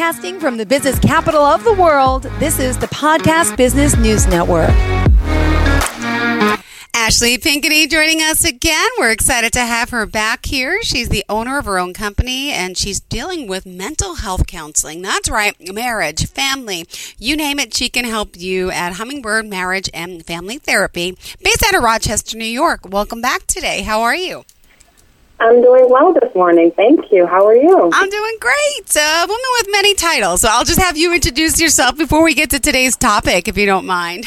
Broadcasting from the business capital of the world, this is the Podcast Business News Network. Ashley Pinkney joining us again. We're excited to have her back here. She's the owner of her own company and she's dealing with mental health counseling. That's right, marriage, family, you name it, she can help you at Hummingbird Marriage and Family Therapy, based out of Rochester, New York. Welcome back today. How are you? I'm doing well this morning. Thank you. How are you? I'm doing great. A woman with many titles. So I'll just have you introduce yourself before we get to today's topic, if you don't mind.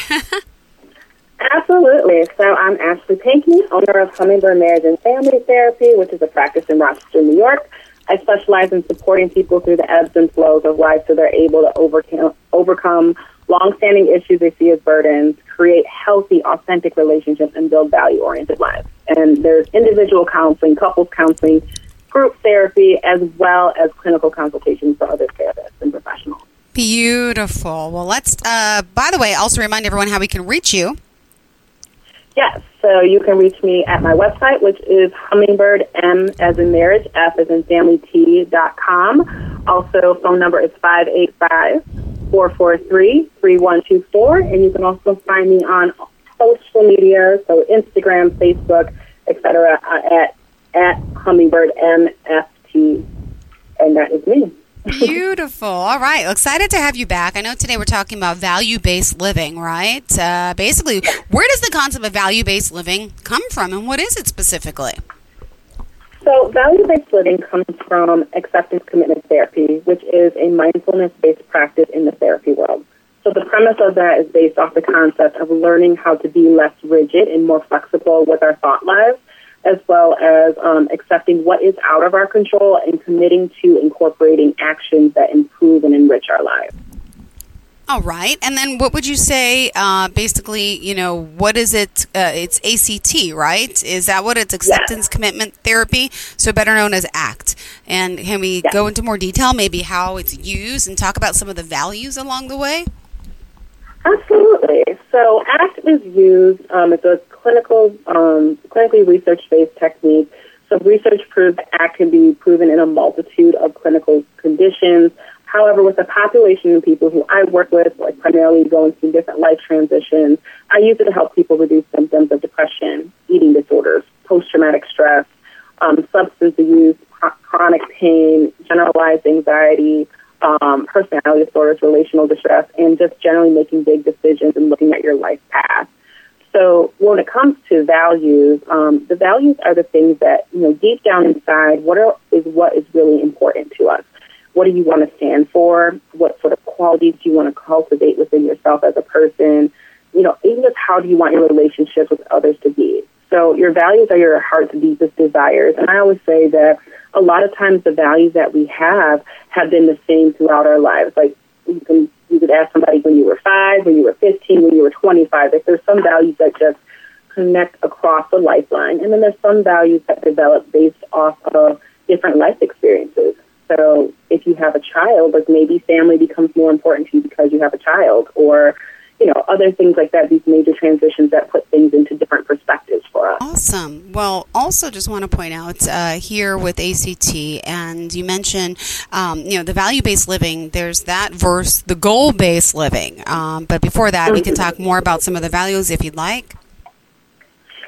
Absolutely. So I'm Ashley Pinkney, owner of Hummingbird Marriage and Family Therapy, which is a practice in Rochester, New York. I specialize in supporting people through the ebbs and flows of life so they're able to overcome, overcome long-standing issues they see as burdens, create healthy, authentic relationships, and build value-oriented lives. And there's individual counseling, couples counseling, group therapy, as well as clinical consultations for other therapists and professionals. Beautiful. Well, let's, uh, by the way, also remind everyone how we can reach you. Yes, so you can reach me at my website, which is hummingbird m as in marriage, f as in family t dot com. Also, phone number is 585 443 3124. And you can also find me on social media, so Instagram, Facebook, etc., uh, at, at hummingbird mft. And that is me. Beautiful. All right. Excited to have you back. I know today we're talking about value based living, right? Uh, basically, where does the concept of value based living come from and what is it specifically? So, value based living comes from acceptance commitment therapy, which is a mindfulness based practice in the therapy world. So, the premise of that is based off the concept of learning how to be less rigid and more flexible with our thought lives as well as um, accepting what is out of our control and committing to incorporating actions that improve and enrich our lives. All right. And then what would you say, uh, basically, you know, what is it? Uh, it's ACT, right? Is that what it's acceptance yes. commitment therapy? So better known as ACT. And can we yes. go into more detail, maybe how it's used and talk about some of the values along the way? Absolutely. So ACT is used, um, it's a clinical, um, clinically research-based technique. So research proves ACT can be proven in a multitude of clinical conditions. However, with the population of people who I work with, like primarily going through different life transitions, I use it to help people reduce symptoms of depression, eating disorders, post-traumatic stress, um, substance abuse, chronic pain, generalized anxiety, um, personality disorders, relational distress, and just generally making big decisions and looking at your life path. So when it comes to values, um, the values are the things that, you know, deep down inside, what are, is what is really important to us. What do you want to stand for? What sort of qualities do you want to cultivate within yourself as a person? You know, even just how do you want your relationships with others to be? So your values are your heart's deepest desires. And I always say that a lot of times the values that we have have been the same throughout our lives. Like you can you could ask somebody when you were five, when you were fifteen, when you were twenty five. Like there's some values that just connect across the lifeline, and then there's some values that develop based off of different life experiences. So if you have a child, like maybe family becomes more important to you because you have a child, or you know, other things like that, these major transitions that put things into different perspectives for us. Awesome. Well, also just want to point out uh, here with ACT, and you mentioned, um, you know, the value based living, there's that verse, the goal based living. Um, but before that, we can talk more about some of the values if you'd like.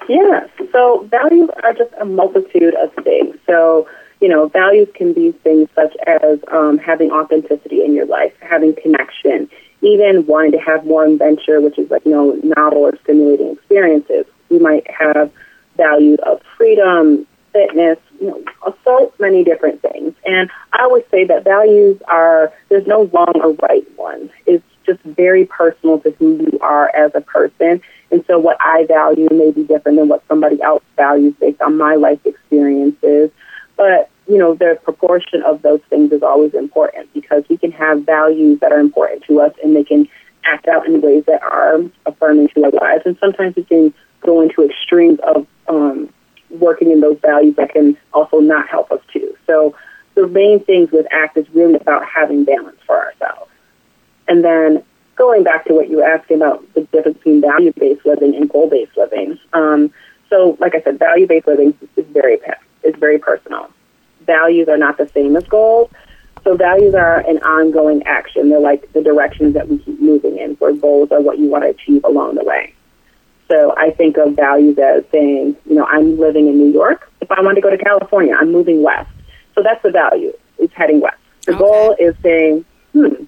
Yeah. So values are just a multitude of things. So, you know, values can be things such as um, having authenticity in your life, having connection, even wanting to have more adventure, which is like, you know, novel or stimulating experiences. We might have values of freedom, fitness, you know, so many different things. And I always say that values are, there's no wrong or right one. It's just very personal to who you are as a person. And so what I value may be different than what somebody else values based on my life experiences. But you know, the proportion of those things is always important because we can have values that are important to us and they can act out in ways that are affirming to our lives. And sometimes we can go into extremes of um, working in those values that can also not help us too. So the main things with ACT is really about having balance for ourselves. And then going back to what you were asking about the difference between value-based living and goal-based living. Um, so, like I said, value-based living is very is very personal values are not the same as goals. So values are an ongoing action. They're like the directions that we keep moving in, where goals are what you want to achieve along the way. So I think of values as saying, you know, I'm living in New York. If I want to go to California, I'm moving west. So that's the value. It's heading west. The Okay. goal is saying, hmm,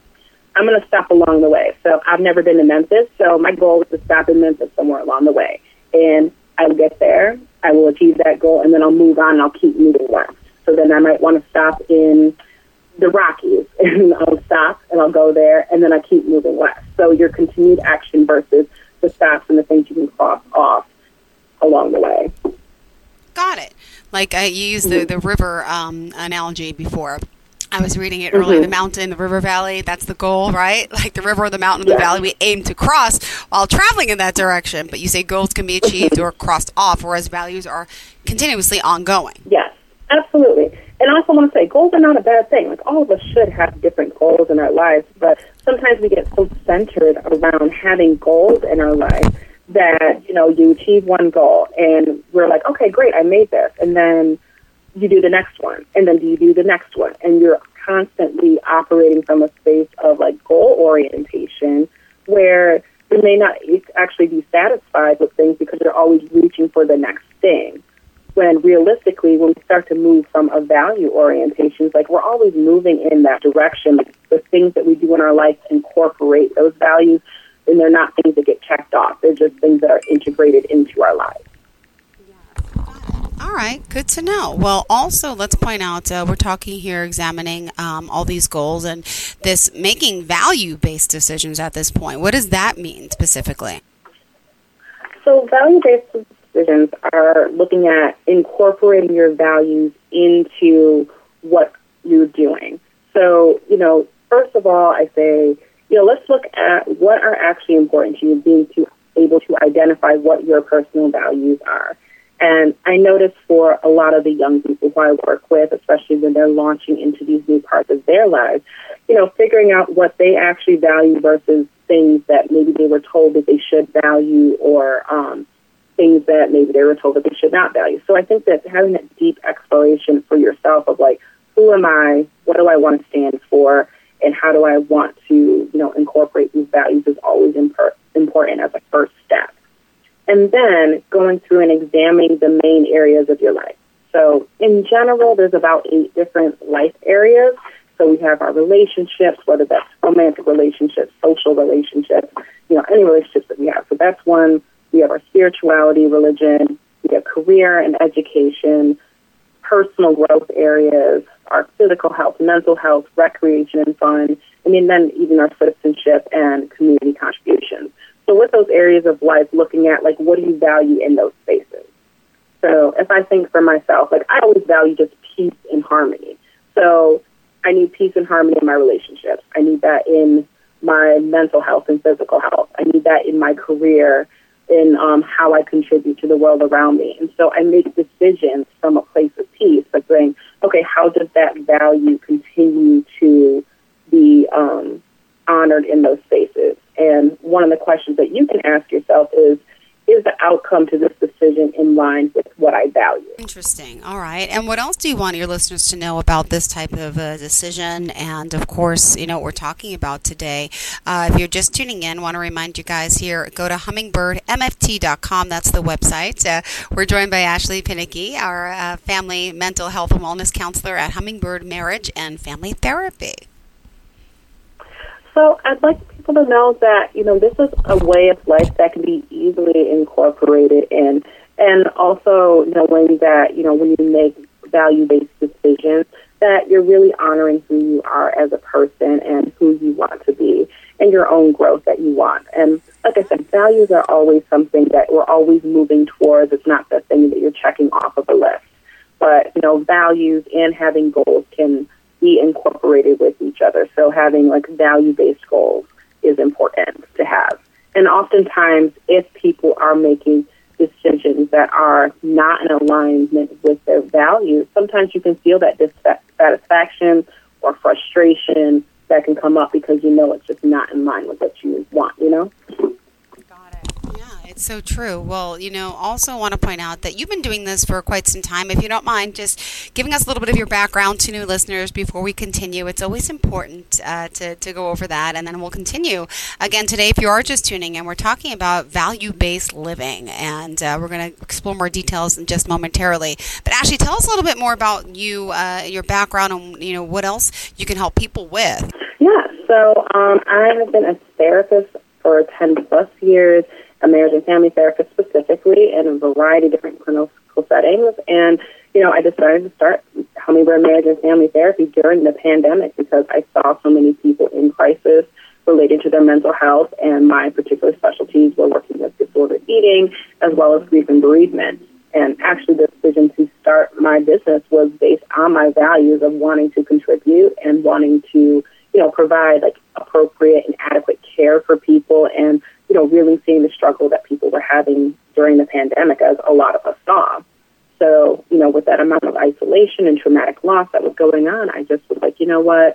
I'm going to stop along the way. So I've never been to Memphis, so my goal is to stop in Memphis somewhere along the way. And I will get there, I will achieve that goal, and then I'll move on and I'll keep moving west. So then I might want to stop in the Rockies, and I'll stop and I'll go there, and then I keep moving west. So your continued action versus the stops and the things you can cross off along the way. Got it. Like you used the, the river um, analogy before. I was reading it earlier. Mm-hmm. The mountain, the river valley, that's the goal, right? Like the river or the mountain or the valley we aim to cross while traveling in that direction. But you say goals can be mm-hmm. achieved or crossed off, whereas values are continuously ongoing. Yes, absolutely. And I also want to say goals are not a bad thing. Like all of us should have different goals in our lives, but sometimes we get so centered around having goals in our life that, you know, you achieve one goal and we're like, okay, great, I made this. And then you do the next one, and then you do the next one, and you're constantly operating from a space of like goal orientation where you may not actually be satisfied with things because you're always reaching for the next thing. When realistically, when we start to move from a value orientation, like we're always moving in that direction. The things that we do in our life incorporate those values, and they're not things that get checked off. They're just things that are integrated into our lives. All right, good to know. Well, also, let's point out uh, we're talking here, examining um, all these goals and this making value based decisions at this point. What does that mean specifically? So, value based decisions are looking at incorporating your values into what you're doing. So, you know, first of all, I say, you know, let's look at what are actually important to you, being to able to identify what your personal values are. And I notice for a lot of the young people who I work with, especially when they're launching into these new parts of their lives, you know, figuring out what they actually value versus things that maybe they were told that they should value or um, things that maybe they were told that they should not value. So I think that having that deep exploration for yourself of like, who am I? What do I want to stand for? And how do I want to, you know, incorporate these values is always impor- important as a first step and then going through and examining the main areas of your life. So, in general, there's about eight different life areas. So, we have our relationships, whether that's romantic relationships, social relationships, you know, any relationships that we have. So, that's one. We have our spirituality, religion, we have career and education, personal growth areas, our physical health, mental health, recreation and fun, and then even our citizenship and community contributions. So with those areas of life, looking at like what do you value in those spaces. So if I think for myself, like I always value just peace and harmony. So I need peace and harmony in my relationships. I need that in my mental health and physical health. I need that in my career, in um, how I contribute to the world around me. And so I make decisions from a place of peace, but saying, okay, how does that value continue to be um, honored in those spaces? And one of the questions that you can ask yourself is, is the outcome to this decision in line with what I value? Interesting. All right. And what else do you want your listeners to know about this type of uh, decision? And of course, you know what we're talking about today. Uh, if you're just tuning in, want to remind you guys here go to hummingbirdmft.com. That's the website. Uh, we're joined by Ashley Pinkney, our uh, family mental health and wellness counselor at Hummingbird Marriage and Family Therapy. So I'd like people to know that, you know, this is a way of life that can be easily incorporated in. And also knowing that, you know, when you make value-based decisions, that you're really honoring who you are as a person and who you want to be and your own growth that you want. And like I said, values are always something that we're always moving towards. It's not the thing that you're checking off of a list. But, you know, values and having goals can be incorporated with each other. So having like value based goals is important to have. And oftentimes, if people are making decisions that are not in alignment with their values, sometimes you can feel that dissatisfaction or frustration that can come up because you know it's just not in line with what you want, you know? Got it. Yeah, So true. Well, you know, also want to point out that you've been doing this for quite some time. If you don't mind, just giving us a little bit of your background to new listeners before we continue. It's always important uh, to, to go over that, and then we'll continue. Again, today, if you are just tuning in, we're talking about value based living, and uh, we're going to explore more details in just momentarily. But Ashley, tell us a little bit more about you, uh, your background, and you know what else you can help people with. Yeah. So um, I have been a therapist for 10 plus years, a marriage and family therapist specifically, in a variety of different clinical settings. And, you know, I decided to start Hummingbird Marriage and Family Therapy during the pandemic because I saw so many people in crisis related to their mental health, and my particular specialties were working with disordered eating as well as grief and bereavement. And actually, the decision to start my business was based on my values of wanting to contribute and wanting to you know, provide like appropriate and adequate care for people and, you know, really seeing the struggle that people were having during the pandemic as a lot of us saw. So, you know, with that amount of isolation and traumatic loss that was going on, I just was like, you know what?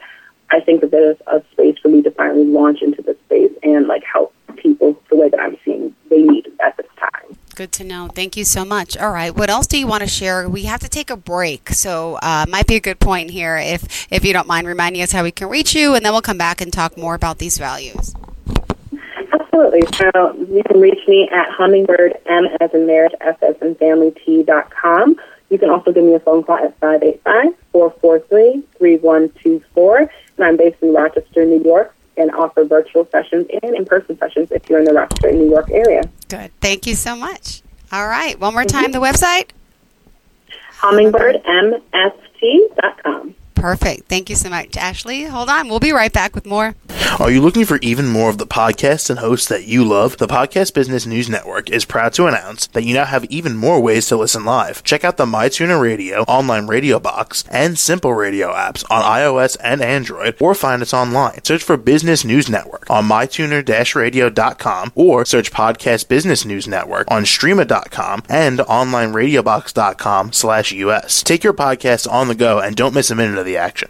I think that there's a space for me to finally launch into this space and like help people the way that I'm seeing they need at this time. Good to know. Thank you so much. All right, what else do you want to share? We have to take a break, so uh, might be a good point here if if you don't mind reminding us how we can reach you, and then we'll come back and talk more about these values. Absolutely. So you can reach me at hummingbird m as in marriage f as in family t dot com. You can also give me a phone call at 585-443-3124. And I'm based in Rochester, New York, and offer virtual sessions and in-person sessions if you're in the Rochester, New York area. Good. Thank you so much. All right. One more time, mm-hmm. the website? HummingbirdMFT.com. Perfect. Thank you so much, Ashley. Hold on. We'll be right back with more. Are you looking for even more of the podcasts and hosts that you love? The Podcast Business News Network is proud to announce that you now have even more ways to listen live. Check out the MyTuner Radio, online radio box, and Simple Radio apps on iOS and Android, or find us online. Search for Business News Network on mytuner-radio.com or search Podcast Business News Network on streema.com and onlineradiobox.com slash US. Take your podcast on the go and don't miss a minute the action.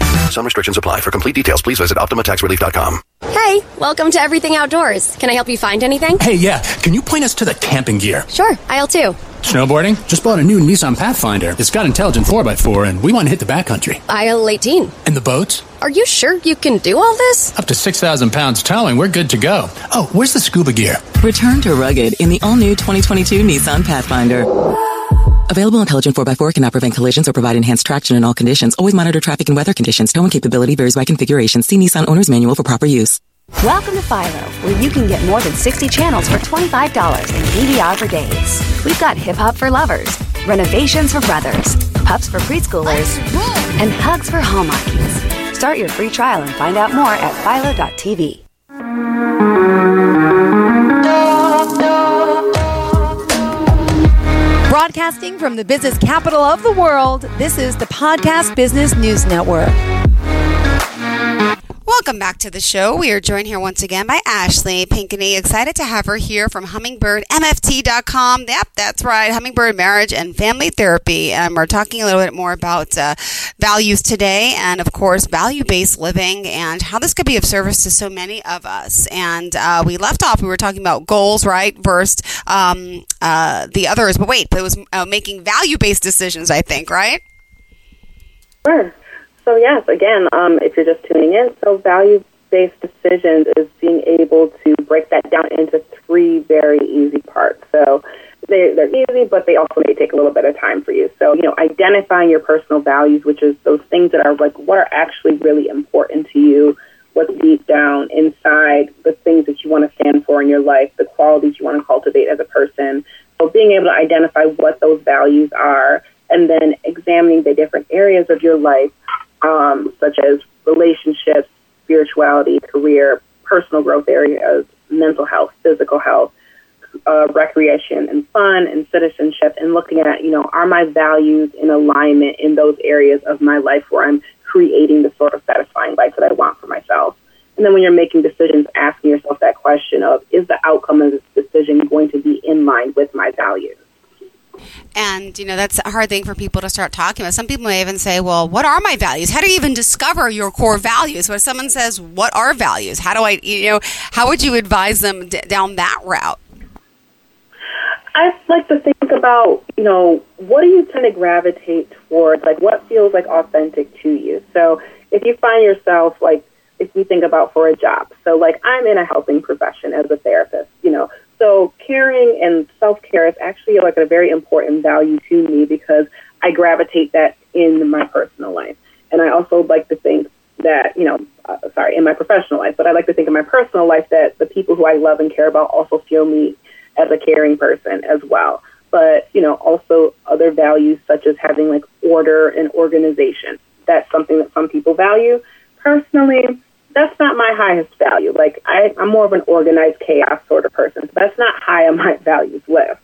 Some restrictions apply. For complete details, please visit OptimaTaxRelief.com. Hey, welcome to Everything Outdoors. Can I help you find anything? Hey, yeah. Can you point us to the camping gear? Sure, aisle two. Snowboarding? Just bought a new Nissan Pathfinder. It's got intelligent 4x4, and we want to hit the backcountry. Aisle 18. And the boats? Are you sure you can do all this? Up to 6,000 pounds towing, we're good to go. Oh, where's the scuba gear? Return to rugged in the all new 2022 Nissan Pathfinder. Available intelligent 4x4 cannot prevent collisions or provide enhanced traction in all conditions. Always monitor traffic and weather conditions. Towing capability varies by configuration. See Nissan Owner's Manual for proper use. Welcome to Philo, where you can get more than 60 channels for $25 and DVR for days. We've got hip hop for lovers, renovations for brothers, pups for preschoolers, and hugs for Hallmarkies. Start your free trial and find out more at philo.tv. Broadcasting from the business capital of the world, this is the Podcast Business News Network. Welcome back to the show. We are joined here once again by Ashley Pinkney. Excited to have her here from hummingbirdmft.com. Yep, that's right. Hummingbird Marriage and Family Therapy. And we're talking a little bit more about uh, values today and, of course, value based living and how this could be of service to so many of us. And uh, we left off, we were talking about goals, right, versus um, uh, the others. But wait, it was uh, making value based decisions, I think, right? Sure. So yes, again, um, if you're just tuning in, so value based decisions is being able to break that down into three very easy parts. So they, they're easy, but they also may take a little bit of time for you. So, you know, identifying your personal values, which is those things that are like what are actually really important to you, what's deep down inside the things that you want to stand for in your life, the qualities you want to cultivate as a person. So, being able to identify what those values are and then examining the different areas of your life, um, such as relationships, spirituality, career, personal growth areas, mental health, physical health, uh, recreation and fun and citizenship, and looking at, you know, are my values in alignment in those areas of my life where I'm creating the sort of satisfying life that I want for myself. And then when you're making decisions, asking yourself that question of, is the outcome of this decision going to be in line with my values? And, you know, that's a hard thing for people to start talking about. Some people may even say, well, what are my values? How do you even discover your core values? When someone says, what are values? How do I, you know, how would you advise them d- down that route? I like to think about, you know, what do you tend to gravitate towards? Like, what feels like authentic to you? So, if you find yourself, like, if you think about for a job, so like, I'm in a helping profession as a therapist, you know, so caring and self care is actually like a very important value to me because I gravitate that in my personal life. And I also like to think that, you know, uh, sorry, in my professional life, but I like to think in my personal life that the people who I love and care about also feel me as a caring person as well. But, you know, also other values such as having like order and organization. That's something that some people value. Personally, that's not my highest value. Like I, I'm more of an organized chaos sort of person. So that's not high on my values list.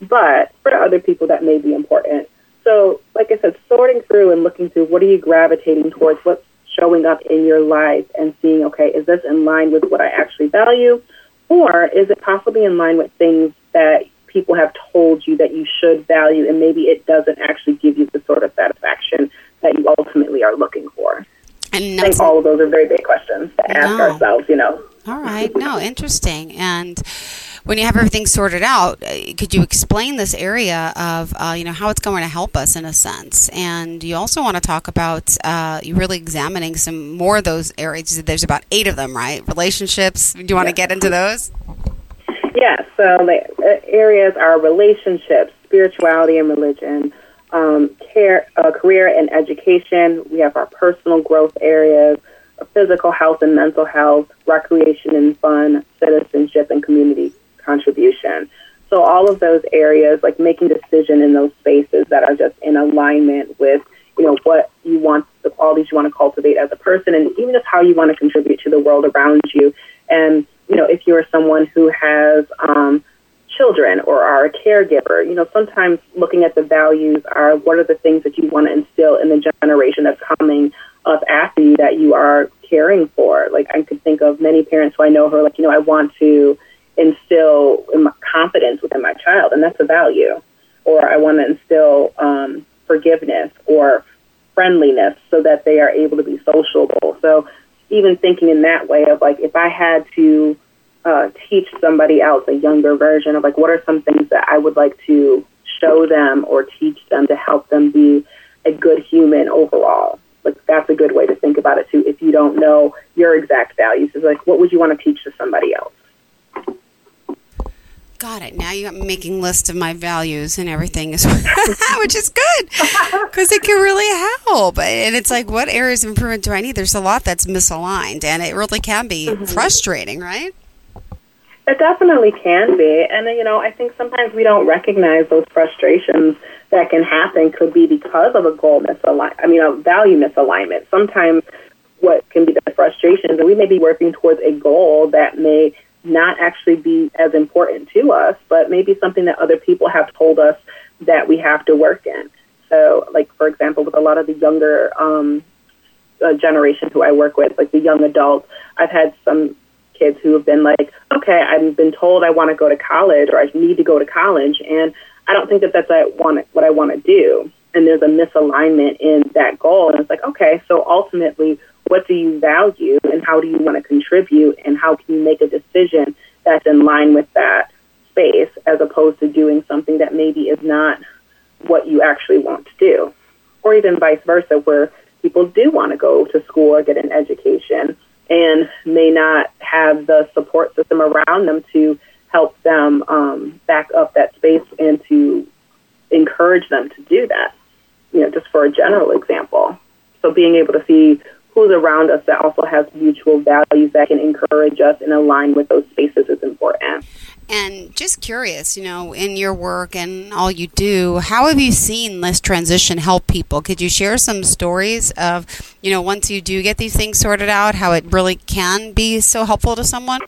But for other people, that may be important. So, like I said, sorting through and looking through what are you gravitating towards, what's showing up in your life, and seeing, okay, is this in line with what I actually value, or is it possibly in line with things that people have told you that you should value, and maybe it doesn't actually give you the sort of satisfaction that you ultimately are looking for? And I think all of those are very big questions to ask no. ourselves, you know. All right. No, interesting. And when you have everything sorted out, uh, could you explain this area of, uh, you know, how it's going to help us in a sense? And you also want to talk about uh, you really examining some more of those areas. There's about eight of them, right? Relationships. Do you want to get into those? Yeah. So the uh, areas are relationships, spirituality, and religion um, care, uh, career and education. We have our personal growth areas, physical health and mental health, recreation and fun, citizenship and community contribution. So all of those areas, like making decision in those spaces that are just in alignment with, you know, what you want, the qualities you want to cultivate as a person, and even just how you want to contribute to the world around you. And you know, if you're someone who has um, children or are a caregiver. You know, sometimes looking at the values are what are the things that you want to instill in the generation that's coming up after you that you are caring for. Like I could think of many parents who I know who are like, you know, I want to instill confidence within my child, and that's a value. Or I want to instill um, forgiveness or friendliness so that they are able to be sociable. So even thinking in that way of like, if I had to uh, teach somebody else a younger version of like what are some things that I would like to show them or teach them to help them be a good human overall. Like that's a good way to think about it too. If you don't know your exact values, is like what would you want to teach to somebody else? Got it. Now you're making list of my values and everything, is which is good because it can really help. And it's like, what areas of improvement do I need? There's a lot that's misaligned, and it really can be mm-hmm. frustrating, right? It definitely can be. And, you know, I think sometimes we don't recognize those frustrations that can happen could be because of a goal misalignment, I mean, a value misalignment. Sometimes what can be the frustrations, and we may be working towards a goal that may not actually be as important to us, but maybe something that other people have told us that we have to work in. So, like, for example, with a lot of the younger um, uh, generation who I work with, like the young adults, I've had some kids who have been like, okay, I've been told I want to go to college or I need to go to college, and I don't think that that's what I want, what I want to do. And there's a misalignment in that goal, and it's like, okay, so ultimately, what do you value, and how do you want to contribute, and how can you make a decision that's in line with that space, as opposed to doing something that maybe is not what you actually want to do, or even vice versa, where people do want to go to school or get an education and may not have the support system around them to help them um, back up that space and to encourage them to do that. You know, just for a general example. So being able to see who's around us that also has mutual values that can encourage us and align with those spaces is important. And just curious, you know, in your work and all you do, how have you seen this transition help people? Could you share some stories of, you know, once you do get these things sorted out, how it really can be so helpful to someone?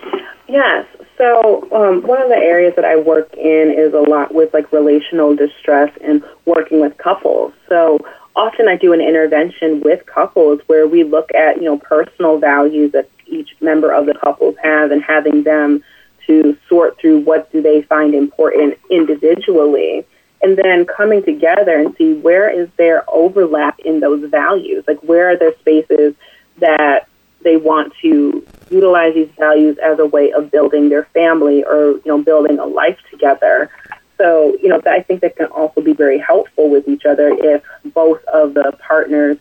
Yes. So um, one of the areas that I work in is a lot with like relational distress and working with couples. So often I do an intervention with couples where we look at, you know, personal values that each member of the couples have and having them to sort through what do they find important individually and then coming together and see where is there overlap in those values. Like where are there spaces that they want to utilize these values as a way of building their family or you know building a life together? So you know i think that can also be very helpful with each other if both of the partners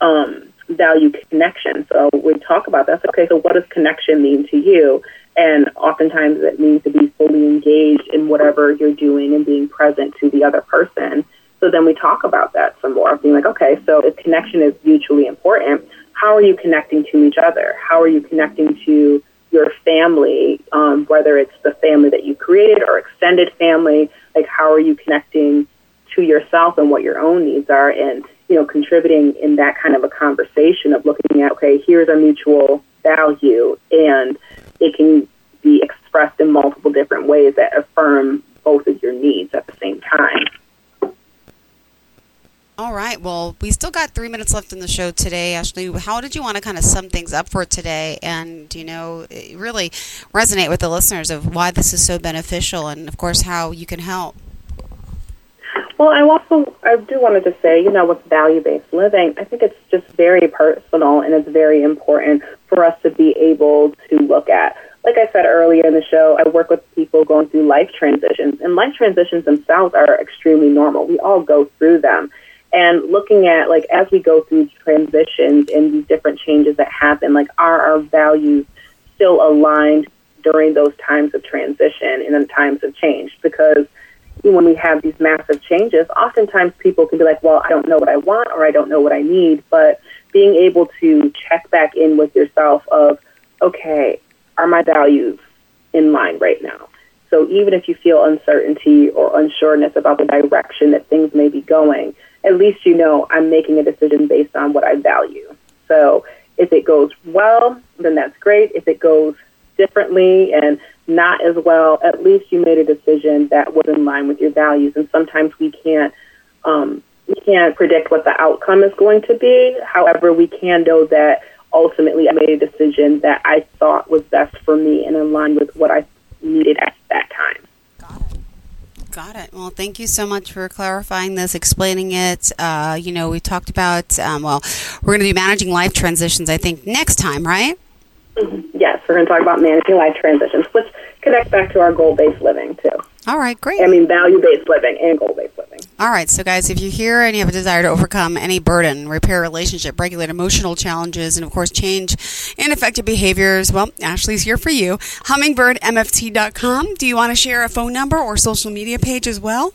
um, value connection so we talk about that okay so what does connection mean to you and oftentimes it means to be fully engaged in whatever you're doing and being present to the other person. So then we talk about that some more, being like, okay, so if connection is mutually important, how are you connecting to each other? How are you connecting to your family, um, whether it's the family that you created or extended family? Like, how are you connecting to yourself and what your own needs are? And, you know, contributing in that kind of a conversation of looking at, okay, here's a mutual value and it can be expressed in multiple different ways that affirm both of your needs at the same time. All right. Well, we still got three minutes left in the show today. Ashley, how did you want to kind of sum things up for today and, you know, really resonate with the listeners of why this is so beneficial and, of course, how you can help? Well, I also I do wanted to say, you know, with value-based living, I think it's just very personal and it's very important for us to be able to look at. Like I said earlier in the show, I work with people going through life transitions, and life transitions themselves are extremely normal. We all go through them. And looking at, like, as we go through transitions and these different changes that happen, like, are our values still aligned during those times of transition and in times of change? Because when we have these massive changes, oftentimes people can be like, well, I don't know what I want or I don't know what I need. But being able to check back in with yourself of, okay, are my values in line right now? So even if you feel uncertainty or unsureness about the direction that things may be going, at least you know I'm making a decision based on what I value. So if it goes well, then that's great. If it goes differently and not as well, at least you made a decision that was in line with your values. And sometimes we can't um, we can't predict what the outcome is going to be. However, we can know that ultimately I made a decision that I thought was best for me and in line with what I needed at that time. Got it. Got it. Well, thank you so much for clarifying this, explaining it. Uh, you know, we talked about, um, well, we're going to be managing life transitions, I think, next time, right? Mm-hmm. Yes, we're going to talk about managing life transitions, which connects back to our goal based living, too. All right, great. I mean, value based living and goal based living. All right, so guys, if you hear and you have a desire to overcome any burden, repair relationship, regulate emotional challenges, and of course, change ineffective behaviors, well, Ashley's here for you. HummingbirdMFT.com. Do you want to share a phone number or social media page as well?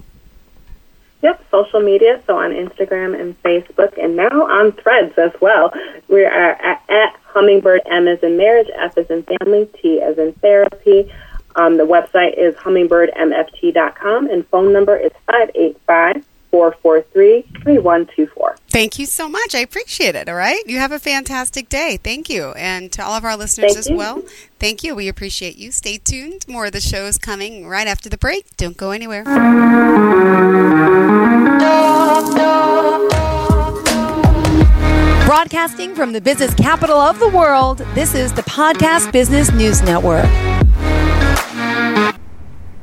Yep, social media, so on Instagram and Facebook, and now on Threads as well. We are at, at Hummingbird M as in marriage, F as in family, T as in therapy. Um, the website is hummingbirdmft.com, and phone number is 585 443 3124. Thank you so much. I appreciate it. All right. You have a fantastic day. Thank you. And to all of our listeners Thank as you. well, thank you. We appreciate you. Stay tuned. More of the show is coming right after the break. Don't go anywhere. Broadcasting from the business capital of the world, this is the Podcast Business News Network.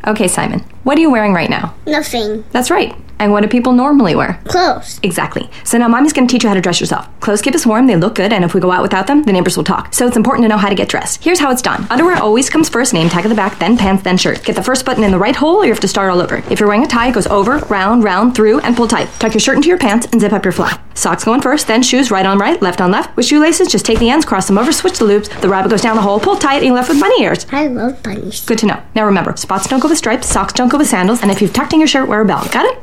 Okay, Simon, what are you wearing right now? Nothing. That's right. And what do people normally wear? Clothes. Exactly. So now mommy's going to teach you how to dress yourself. Clothes keep us warm, they look good, and if we go out without them, the neighbors will talk. So it's important to know how to get dressed. Here's how it's done. Underwear always comes first, name tag at the back, then pants, then shirt. Get the first button in the right hole or you have to start all over. If you're wearing a tie, it goes over, round, round, through, and pull tight. Tuck your shirt into your pants and zip up your fly. Socks going first, then shoes right on right, left on left. With shoelaces, just take the ends, cross them over, switch the loops. The rabbit goes down the hole, pull tight, and you're left with bunny ears. I love bunnies. Good to know. Now remember, spots don't go with stripes, socks don't go with sandals, and if you've tucked in your shirt, wear a belt. Got it?